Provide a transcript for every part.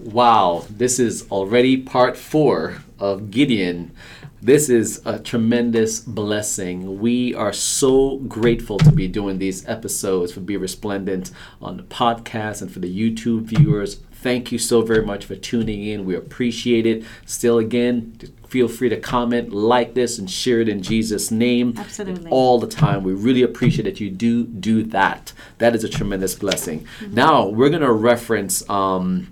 Wow, this is already part four of Gideon. This is a tremendous blessing. We are so grateful to be doing these episodes for Be Resplendent on the podcast and for the YouTube viewers. Thank you so very much for tuning in. We appreciate it. Still, again, feel free to comment, like this, and share it in Jesus' name. Absolutely. All the time. We really appreciate that you do do that. That is a tremendous blessing. Now, we're going to reference. Um,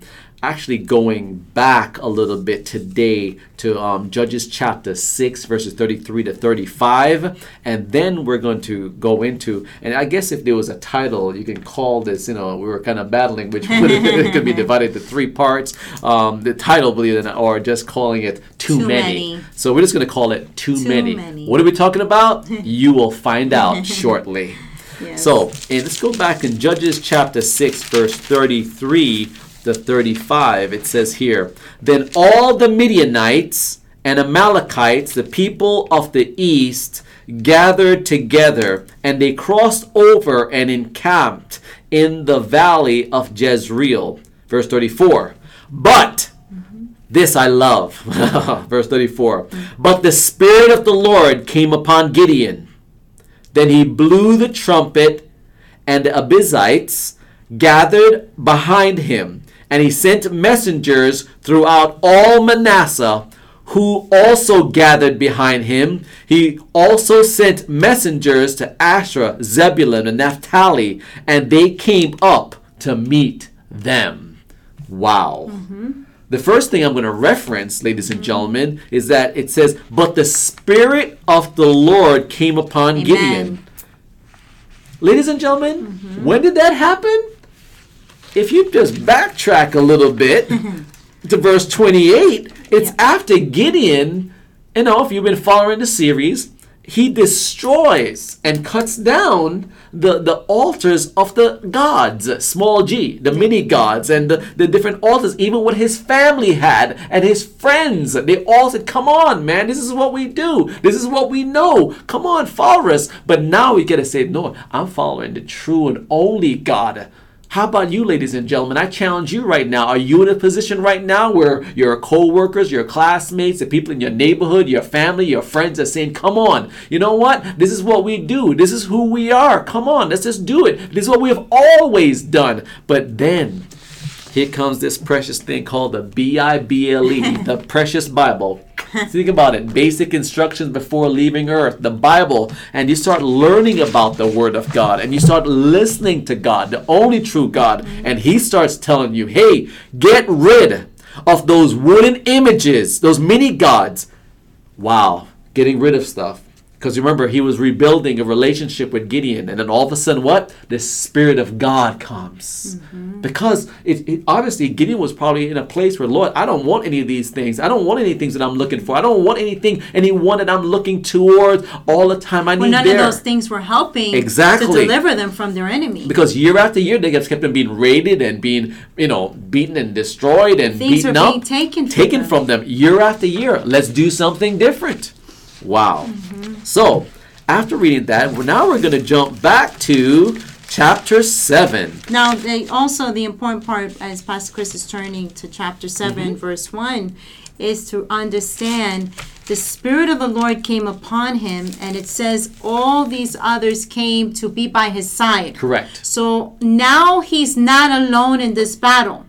actually going back a little bit today to um, Judges chapter 6, verses 33 to 35. And then we're going to go into, and I guess if there was a title, you can call this, you know, we were kind of battling which it could be divided into three parts. Um, the title, believe it or not, or just calling it Too, Too many. Many. So we're just going to call it Too, Too many. Many. What are we talking about? you will find out shortly. Yes. So, and let's go back in Judges chapter 6, verse 33 to 35. It says here Then all the Midianites and Amalekites, the people of the east, gathered together, and they crossed over and encamped in the valley of Jezreel. Verse 34. But this I love. Verse 34. But the Spirit of the Lord came upon Gideon. Then he blew the trumpet, and the Abiezrites gathered behind him. And he sent messengers throughout all Manasseh, who also gathered behind him. He also sent messengers to Asher, Zebulun, and Naphtali, and they came up to meet them. Wow. Mm-hmm. The first thing I'm going to reference, ladies and mm-hmm. gentlemen, is that it says, But the Spirit of the Lord came upon Amen. Gideon. Ladies and gentlemen, mm-hmm. when did that happen? If you just backtrack a little bit mm-hmm. to verse 28, it's Yeah. after Gideon, you know, if you've been following the series, he destroys and cuts down the, the altars of the gods, small g, the mini gods, and the, the different altars, even what his family had and his friends. They all said, Come on, man, this is what we do. This is what we know. Come on, follow us. But now we get to say, No, I'm following the true and only God. How about you, ladies and gentlemen? I challenge you right now. Are you in a position right now where your co-workers, your classmates, the people in your neighborhood, your family, your friends are saying, "Come on, you know what? This is what we do. This is who we are. Come on, let's just do it. This is what we have always done." But then here comes this precious thing called the B I B L E, the precious Bible. Think about it basic instructions before leaving earth, the Bible, and you start learning about the Word of God and you start listening to God, the only true God, and He starts telling you, hey, get rid of those wooden images, those mini gods. Wow, getting rid of stuff. Because remember, he was rebuilding a relationship with Gideon, and then all of a sudden, what? The Spirit of God comes. Mm-hmm. Because it, it obviously Gideon was probably in a place where, Lord, I don't want any of these things. I don't want any things that I'm looking for. I don't want anything, anyone that I'm looking towards all the time. I well, need none there. of those things were helping Exactly. to deliver them from their enemy. because year after year they kept on being raided and being, you know, beaten and destroyed and Things beaten up, taken taken them. from them year after year. Let's do something different. Wow. Mm-hmm. So after reading that, well, now we're going to jump back to chapter seven. Now, they, also the important part, as Pastor Chris is turning to chapter 7, Mm-hmm. verse 1, is to understand the Spirit of the Lord came upon him, and it says all these others came to be by his side. Correct. So now he's not alone in this battle.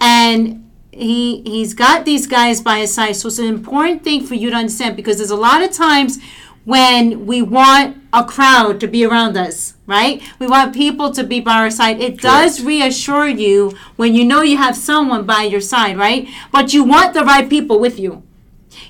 And he he's got these guys by his side. So it's an important thing for you to understand because there's a lot of times when we want a crowd to be around us, right? We want people to be by our side. It does reassure you when you know you have someone by your side, right? But you want the right people with you.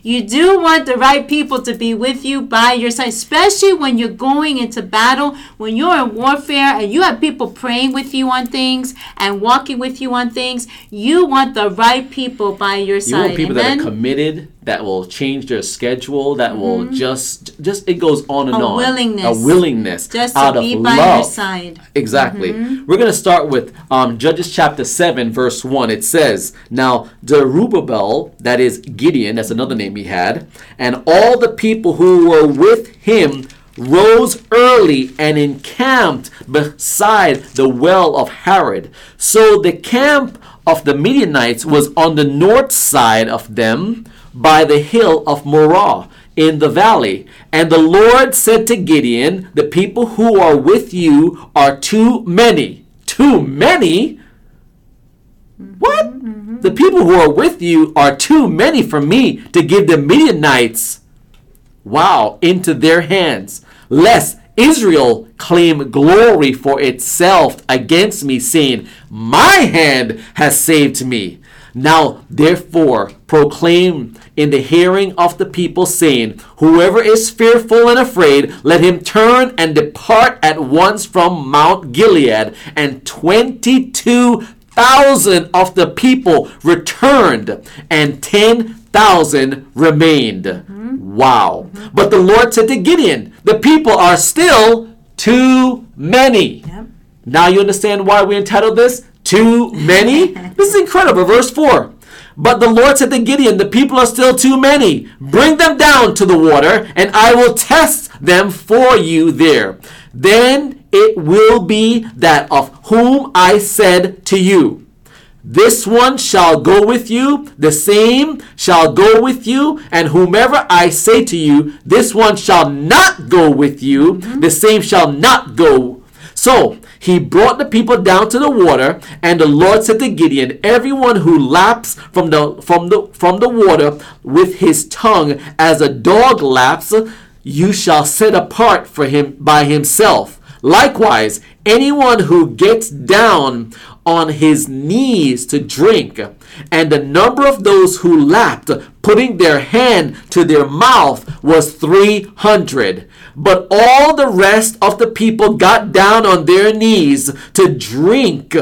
You do want the right people to be with you by your side, especially when you're going into battle, when you're in warfare and you have people praying with you on things and walking with you on things. You want the right people by your side. You want people Amen? that are committed, that will change their schedule, that will just just it goes on and Mm-hmm. A on. willingness. A willingness. Just out to be of by love. your side. Exactly. Mm-hmm. We're going to start with um, Judges chapter 7, verse 1. It says, Now Zerubbabel, that is Gideon, that's another name he had, and all the people who were with him rose early and encamped beside the well of Harod. So the camp of the Midianites was on the north side of them by the hill of Moreh in the valley. And the Lord said to Gideon, The people who are with you are too many. Too many? The people who are with you are too many for me to give the Midianites, wow, into their hands, lest Israel claim glory for itself against me, saying, My hand has saved me. Now, therefore, proclaim in the hearing of the people, saying, Whoever is fearful and afraid, let him turn and depart at once from Mount Gilead. And 22,000 of the people returned, and 10,000 remained. Wow. But the Lord said to Gideon, The people are still too many. Yep. Now you understand why we entitled this Too Many? this is incredible. Verse 4. But the Lord said to Gideon, The people are still too many. Bring them down to the water, and I will test them for you there. Then it will be that of whom I said to you, this one shall go with you, the same shall go with you, and whomever I say to you, this one shall not go with you, the same shall not go. So he brought the people down to the water, and the Lord said to Gideon, Everyone who laps from the from the from the water with his tongue as a dog laps, you shall set apart for him by himself. Likewise, anyone who gets down on his knees to drink, and the number of those who lapped, putting their hand to their mouth, was 300. But all the rest of the people got down on their knees to drink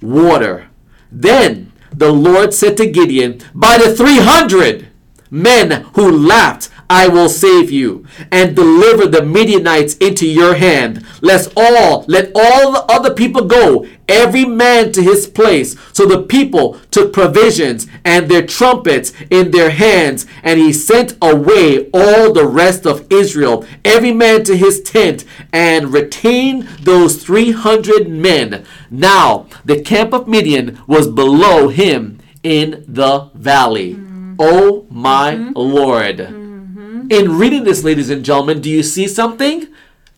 water. Then the Lord said to Gideon, By the 300 men who lapped, I will save you and deliver the Midianites into your hand. Let all, let all the other people go, every man to his place. So the people took provisions and their trumpets in their hands, and he sent away all the rest of Israel, every man to his tent, and retained those 300 men. Now the camp of Midian was below him in the valley. Mm. Oh my mm-hmm. Lord mm-hmm. In reading this, ladies and gentlemen, do you see something?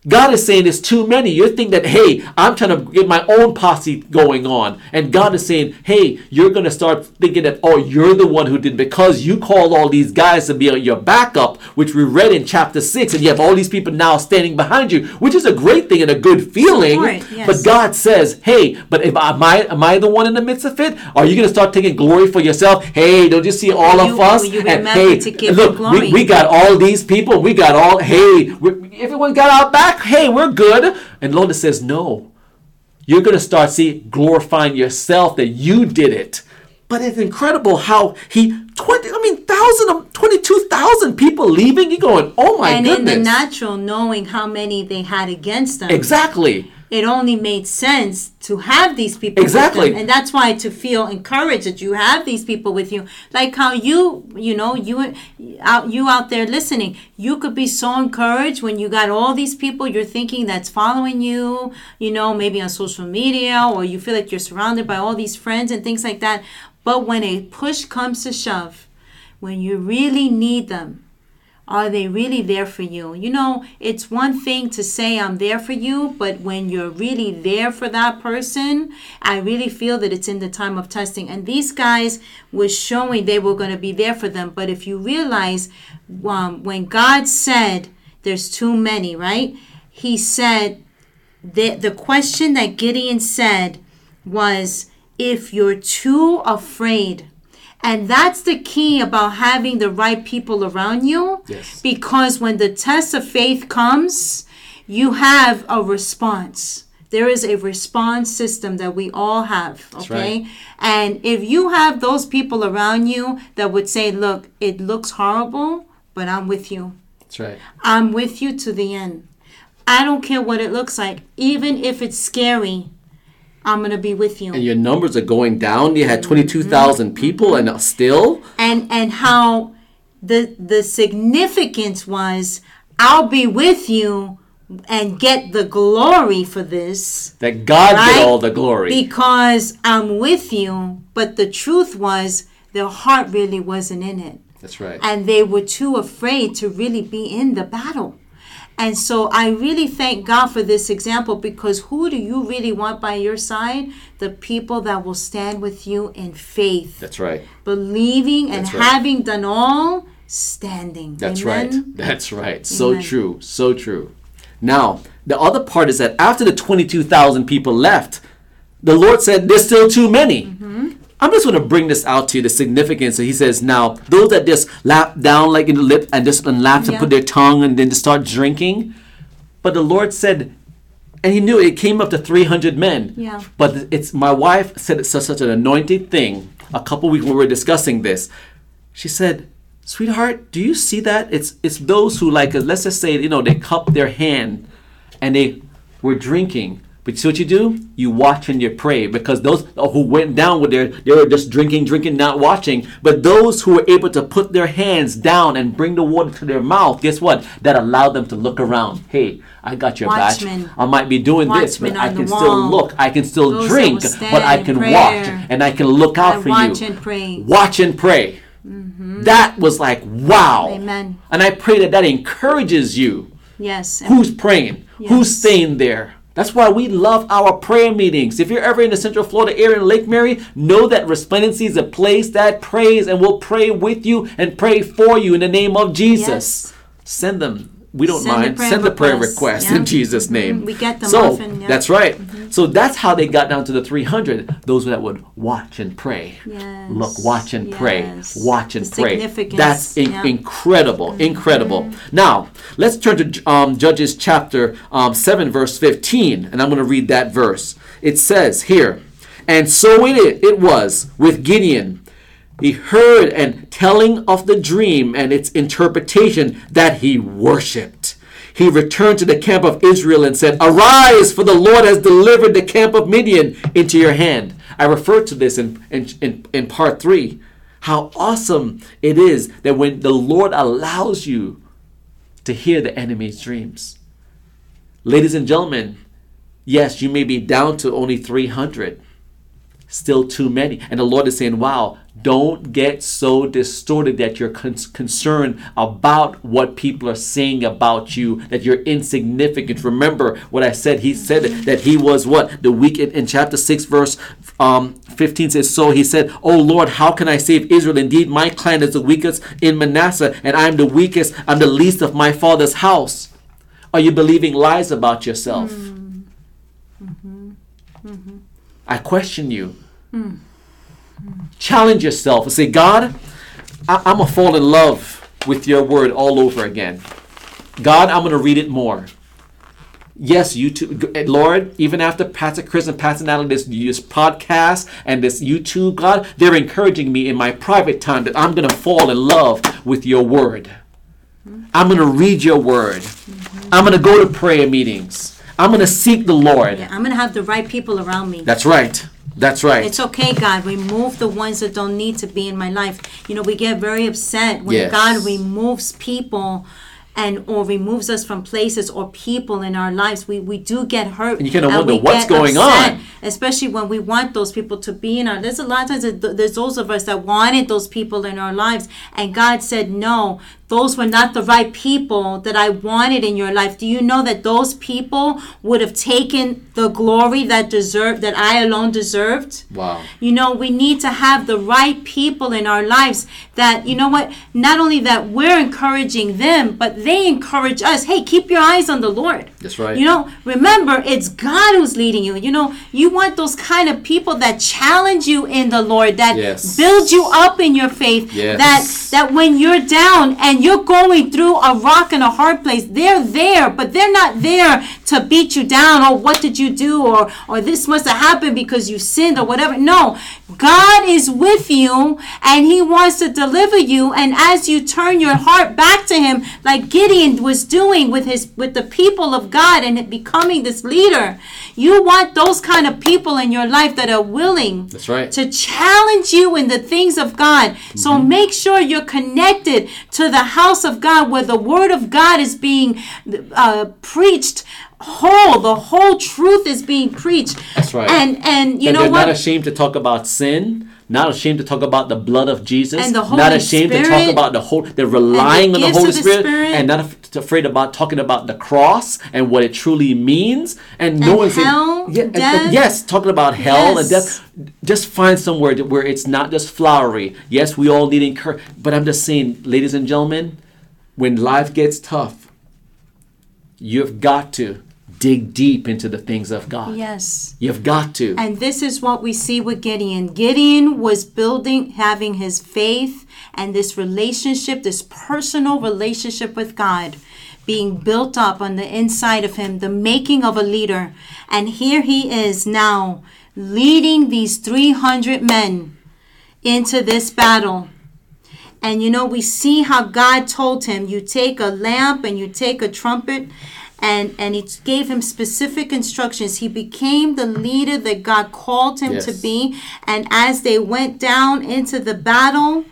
God is saying it's too many. You're thinking that, hey, I'm trying to get my own posse going on. And God is saying, hey, you're going to start thinking that, oh, you're the one who did because you called all these guys to be your backup, which we read in chapter 6. And you have all these people now standing behind you, which is a great thing and a good feeling. Support, yes. But God says, hey, but if am I, am I the one in the midst of it? Are you going to start taking glory for yourself? Hey, don't you see all You- of us? you and hey, look, we, we got all these people. We got all, hey, we, everyone got our back. Hey, we're good. And Lord says, no. You're going to start see glorifying yourself that you did it. But it's incredible how he 20 I mean thousand of 22,000 people leaving. You're going, "Oh my and goodness." And in the natural, knowing how many they had against them, exactly. It only made sense to have these people Exactly. and that's why to feel encouraged that you have these people with you. Like how you you know you out you out there listening you could be so encouraged when you got all these people you're thinking that's following you you know maybe on social media or you feel like you're surrounded by all these friends and things like that. But when a push comes to shove when you really need them are they really there for you? You know, it's one thing to say I'm there for you, but when you're really there for that person, I really feel that it's in the time of testing. And these guys were showing they were going to be there for them. But if you realize um, when God said there's too many, right? He said the, the question that Gideon said was if you're too afraid, and that's the key about having the right people around you. Yes. Because when the test of faith comes, you have a response. There is a response system that we all have, okay? right. And if you have those people around you that would say, look, it looks horrible, but I'm with you. That's right. I'm with you to the end. I don't care what it looks like. Even if it's scary, I'm going to be with you. And your numbers are going down. You had 22,000 people and still and and how the the significance was I'll be with you and get the glory for this That God Right? get all the glory. because I'm with you. But the truth was, their heart really wasn't in it. That's right. And they were too afraid to really be in the battle. And so I really thank God for this example because who do you really want by your side? The people that will stand with you in faith, That's right. believing and right. having done all, standing. That's Amen? right. That's right. So true. So true. Now, the other part is that after the 22,000 people left, the Lord said, There's still too many. Mm-hmm. I'm just going to bring this out to you the significance. So he says, Now, those that just lap down like in the lip and just unlap and Yeah. put their tongue and then just start drinking. But the Lord said, and he knew it came up to 300 men. Yeah. But it's my wife said it's such, such an anointed thing. A couple weeks when we were discussing this, she said, "Sweetheart, do you see that? It's it's those who like let's just say you know they cup their hand, and they were drinking. But see what you do? You watch and you pray because those who went down with their they were just drinking, drinking, not watching. But those who were able to put their hands down and bring the water to their mouth, guess what? That allowed them to look around. Hey, I got your Watchmen. back. I might be doing this, but I can still wall. look. I can still Those drink, but I can prayer. watch and I can look out And for watch you. and pray. Watch and pray. Mm-hmm. That was like wow. Amen. And I pray that that encourages you. Yes. Who's praying? Who's Yes. staying there? That's why we love our prayer meetings. If you're ever in the Central Florida area in Lake Mary, know that Resplendency is a place that prays and will pray with you and pray for you in the name of Jesus. Yes. Send them. We don't Send mind. prayer Send the prayer request Yeah. in Jesus' Mhm. name. We get them so, often, yeah. That's right. So that's how they got down to the 300. Those that would watch and pray. Yes. Look, watch and pray. Watch and The pray. significance, That's in- yeah. Mm-hmm. incredible. Incredible. Now, let's turn to um, Judges chapter um, 7, verse 15. And I'm going to read that verse. It says here, And so it, it was with Gideon. He heard and telling of the dream and its interpretation that he worshiped. He returned to the camp of Israel and said, Arise, for the Lord has delivered the camp of Midian into your hand. I referred to this in, in, in, in part three. How awesome it is that when the Lord allows you to hear the enemy's dreams. Ladies and gentlemen, yes, you may be down to only 300 still too many. And the Lord is saying, wow, don't get so distorted that you're con- concerned about what people are saying about you, that you're insignificant. Remember what I said. He said that he was what? The weak in, in chapter 6, verse um, 15 says, So he said, Oh Lord, how can I save Israel? Indeed, my clan is the weakest in Manasseh, and I am the weakest, I'm the least of my father's house. Are you believing lies about yourself? Mm-hmm. Mm-hmm. Mm-hmm. I question you. Challenge yourself and say, God, I- I'm going to fall in love with your word all over again. God, I'm going to read it more. Yes, YouTube, g- eh, Lord, even after Pastor Chris and Pastor Natalie, this, this podcast and this YouTube, God, they're encouraging me in my private time that I'm going to fall in love with your word. I'm going to read your word. I'm going to go to prayer meetings. I'm going to seek the Lord. Yeah, I'm gonna have the right people around me. That's right. That's right. It's okay, God. Remove the ones that don't need to be in my life. You know, we get very upset when Yes. God removes people and or removes us from places or people in our lives. We we do get hurt. And you kinda wonder we what's going upset, on. Especially when we want those people to be in our. There's a lot of times that there's those of us that wanted those people in our lives, and God said no. Those were not the right people that I wanted in your life. Do you know that those people would have taken the glory that deserved that I alone deserved? wow. You know, we need to have the right people in our lives that, you know what, not only that we're encouraging them, but they encourage us. Hey, keep your eyes on the Lord. That's right. You know, remember, it's God who's leading you. You know, you want those kind of people that challenge you in the Lord, that Yes. build you up in your faith, Yes. that that when you're down and you're going through a rock and a hard place, they're there, but they're not there to beat you down or what did you do or or this must have happened because you sinned or whatever. No. God is with you and he wants to deliver you and as you turn your heart back to him like Gideon was doing with his with the people of God and becoming this leader, you want those kind of people in your life that are willing That's right. to challenge you in the things of God. So Mm-hmm. make sure you're connected to the house of God where the word of God is being uh, preached whole. The whole truth is being preached. That's right. And and you and know they're what? not ashamed to talk about sin. Not ashamed to talk about the blood of Jesus. And the not Holy ashamed to talk about the whole. They're relying on the Holy the Spirit, Spirit. and not af- afraid about talking about the cross and what it truly means. And, no one's hell, yeah, and- and yes, talking about hell and death. Just find somewhere where it's not just flowery. Yes, we all need encouragement, but I'm just saying, ladies and gentlemen, when life gets tough, you've got to dig deep into the things of God. Yes. You've got to. And this is what we see with Gideon. Gideon was building, having his faith and this relationship, this personal relationship with God being built up on the inside of him, the making of a leader. And here he is now leading these 300 men into this battle. And you know, we see how God told him, you take a lamp and you take a trumpet. And, and he gave him specific instructions. He became the leader that God called him to be. And as they went down into the battle,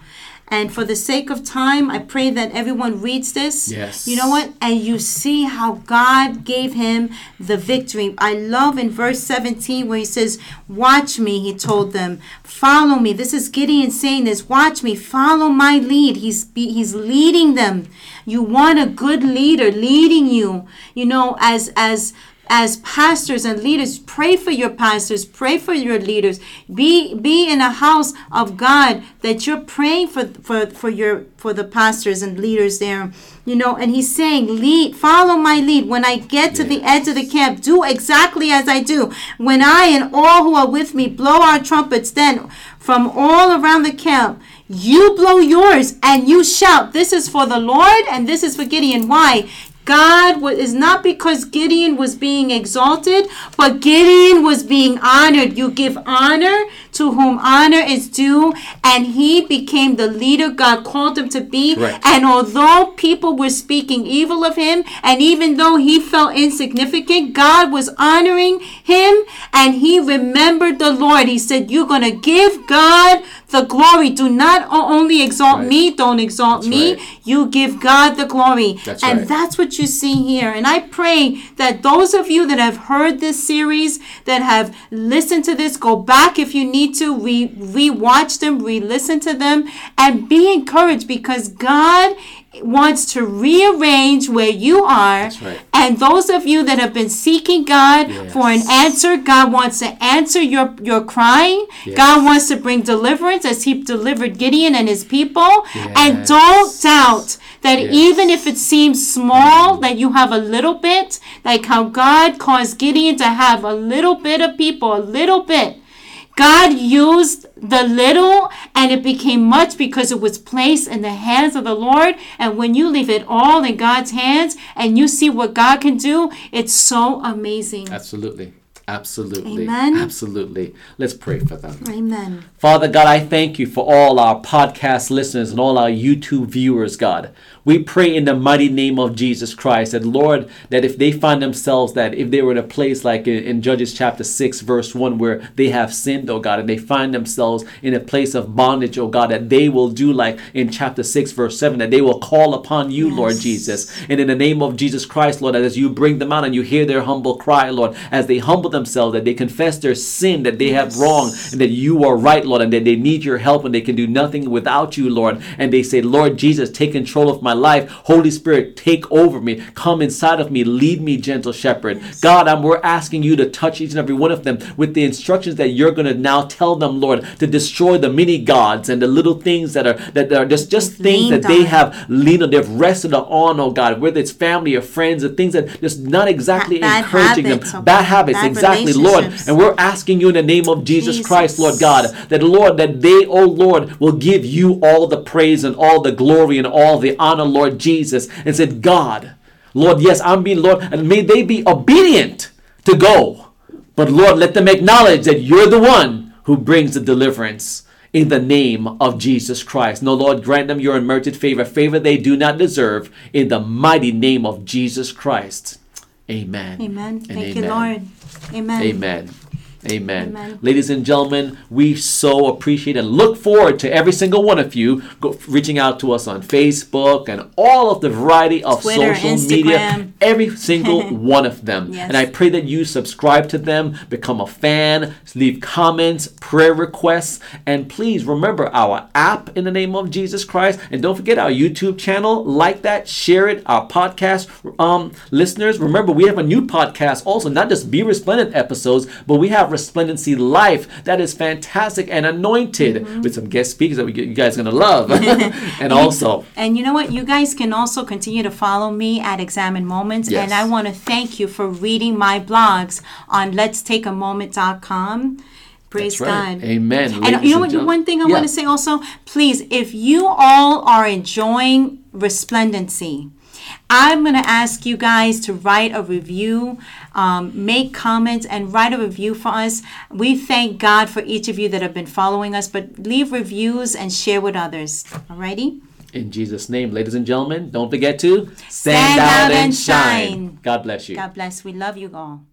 and for the sake of time, I pray that everyone reads this. Yes. You know what? And you see how God gave him the victory. I love in verse 17 where he says, Watch me, he told them. Follow me. This is Gideon saying this. Watch me. Follow my lead. He's, he's leading them. You want a good leader leading you. You know, as, as, as pastors and leaders pray for your pastors pray for your leaders. Be be in a house of god that you're praying for for for your for the pastors and leaders there. You know and he's saying lead follow my lead. When i get to the edge of the camp do exactly as i do. When i and all who are with me blow our trumpets then from all around the camp you blow yours and you shout this is for the lord and this is for gideon why God is not because Gideon was being exalted, but Gideon was being honored. You give honor to whom honor is due, and he became the leader God called him to be. Right. And although people were speaking evil of him, and even though he felt insignificant, God was honoring him, and he remembered the Lord. He said, You're going to give God the glory. Do not only exalt Right. me, don't exalt That's me. right. You give God the glory. That's and right. that's what you see here. And I pray that those of you that have heard this series, that have listened to this, go back if you need to, re re-watch them, re-listen to them, and be encouraged because God wants to rearrange where you are. That's right. And those of you that have been seeking God for an answer, God wants to answer your, your crying. Yes. God wants to bring deliverance as He delivered Gideon and his people. And don't doubt that Yes. even if it seems small, mm-hmm. that you have a little bit, like how God caused Gideon to have a little bit of people, a little bit. God used the little and it became much because it was placed in the hands of the Lord. And when you leave it all in God's hands and you see what God can do, it's so amazing. Absolutely. Absolutely. Amen. Absolutely. Let's pray for them. Amen. Father God, I thank you for all our podcast listeners and all our YouTube viewers, God. We pray in the mighty name of Jesus Christ that, Lord, that if they find themselves, that if they were in a place like in, in Judges chapter 6, verse 1, where they have sinned, oh God, and they find themselves in a place of bondage, oh God, that they will do like in chapter 6, verse 7, that they will call upon you, Lord Jesus. And in the name of Jesus Christ, Lord, as you bring them out and you hear their humble cry, Lord, as they humble themselves, that they confess their sin, that they have wrong, and that you are right, Lord, and that they need your help and they can do nothing without you, Lord. And they say, Lord Jesus, take control of my life. Holy Spirit, take over me. Come inside of me. Lead me, gentle shepherd. God, I'm, we're asking you to touch each and every one of them with the instructions that you're going to now tell them, Lord, to destroy the many gods and the little things that are that are just just things that leaned they have leaned on, they've rested on, oh God, whether it's family or friends or things that just not exactly Bad encouraging habits, them. oh Bad habits, bad exactly, Lord. And we're asking you in the name of Jesus, Jesus. Christ, Lord God, that Lord, that they, oh Lord, will give you all the praise and all the glory and all the honor, Lord Jesus, and said, God, Lord, yes, I'm being Lord, and may they be obedient to go. But Lord, let them acknowledge that you're the one who brings the deliverance in the name of Jesus Christ. No, Lord, grant them your unmerited favor, favor they do not deserve, in the mighty name of Jesus Christ. Amen. Amen. Thank you. Lord. Amen. Amen. Amen. Amen. Ladies and gentlemen, we so appreciate and look forward to every single one of you go, reaching out to us on Facebook and all of the variety of Twitter, social media, every single one of them. Yes. And I pray that you subscribe to them, become a fan, leave comments, prayer requests, and please remember our app in the name of Jesus Christ. And don't forget our YouTube channel. Like that, share it. Our podcast um, listeners, remember we have a new podcast also, not just Be Resplendent episodes, but we have Resplendency Life that is fantastic and anointed Mm-hmm. with some guest speakers that we, you guys are going to love. and also, And you know what? You guys can also continue to follow me at Examine Moments. Yes. And I want to thank you for reading my blogs on let'stakeamoment.com. Praise right. God. Amen. And you know what? One thing I Yeah. want to say also, please, if you all are enjoying Resplendency, I'm going to ask you guys to write a review, um, make comments, and write a review for us. We thank God for each of you that have been following us, but leave reviews and share with others. Alrighty? in Jesus' name, ladies and gentlemen, don't forget to Stand out and shine. God bless you. God bless. We love you all.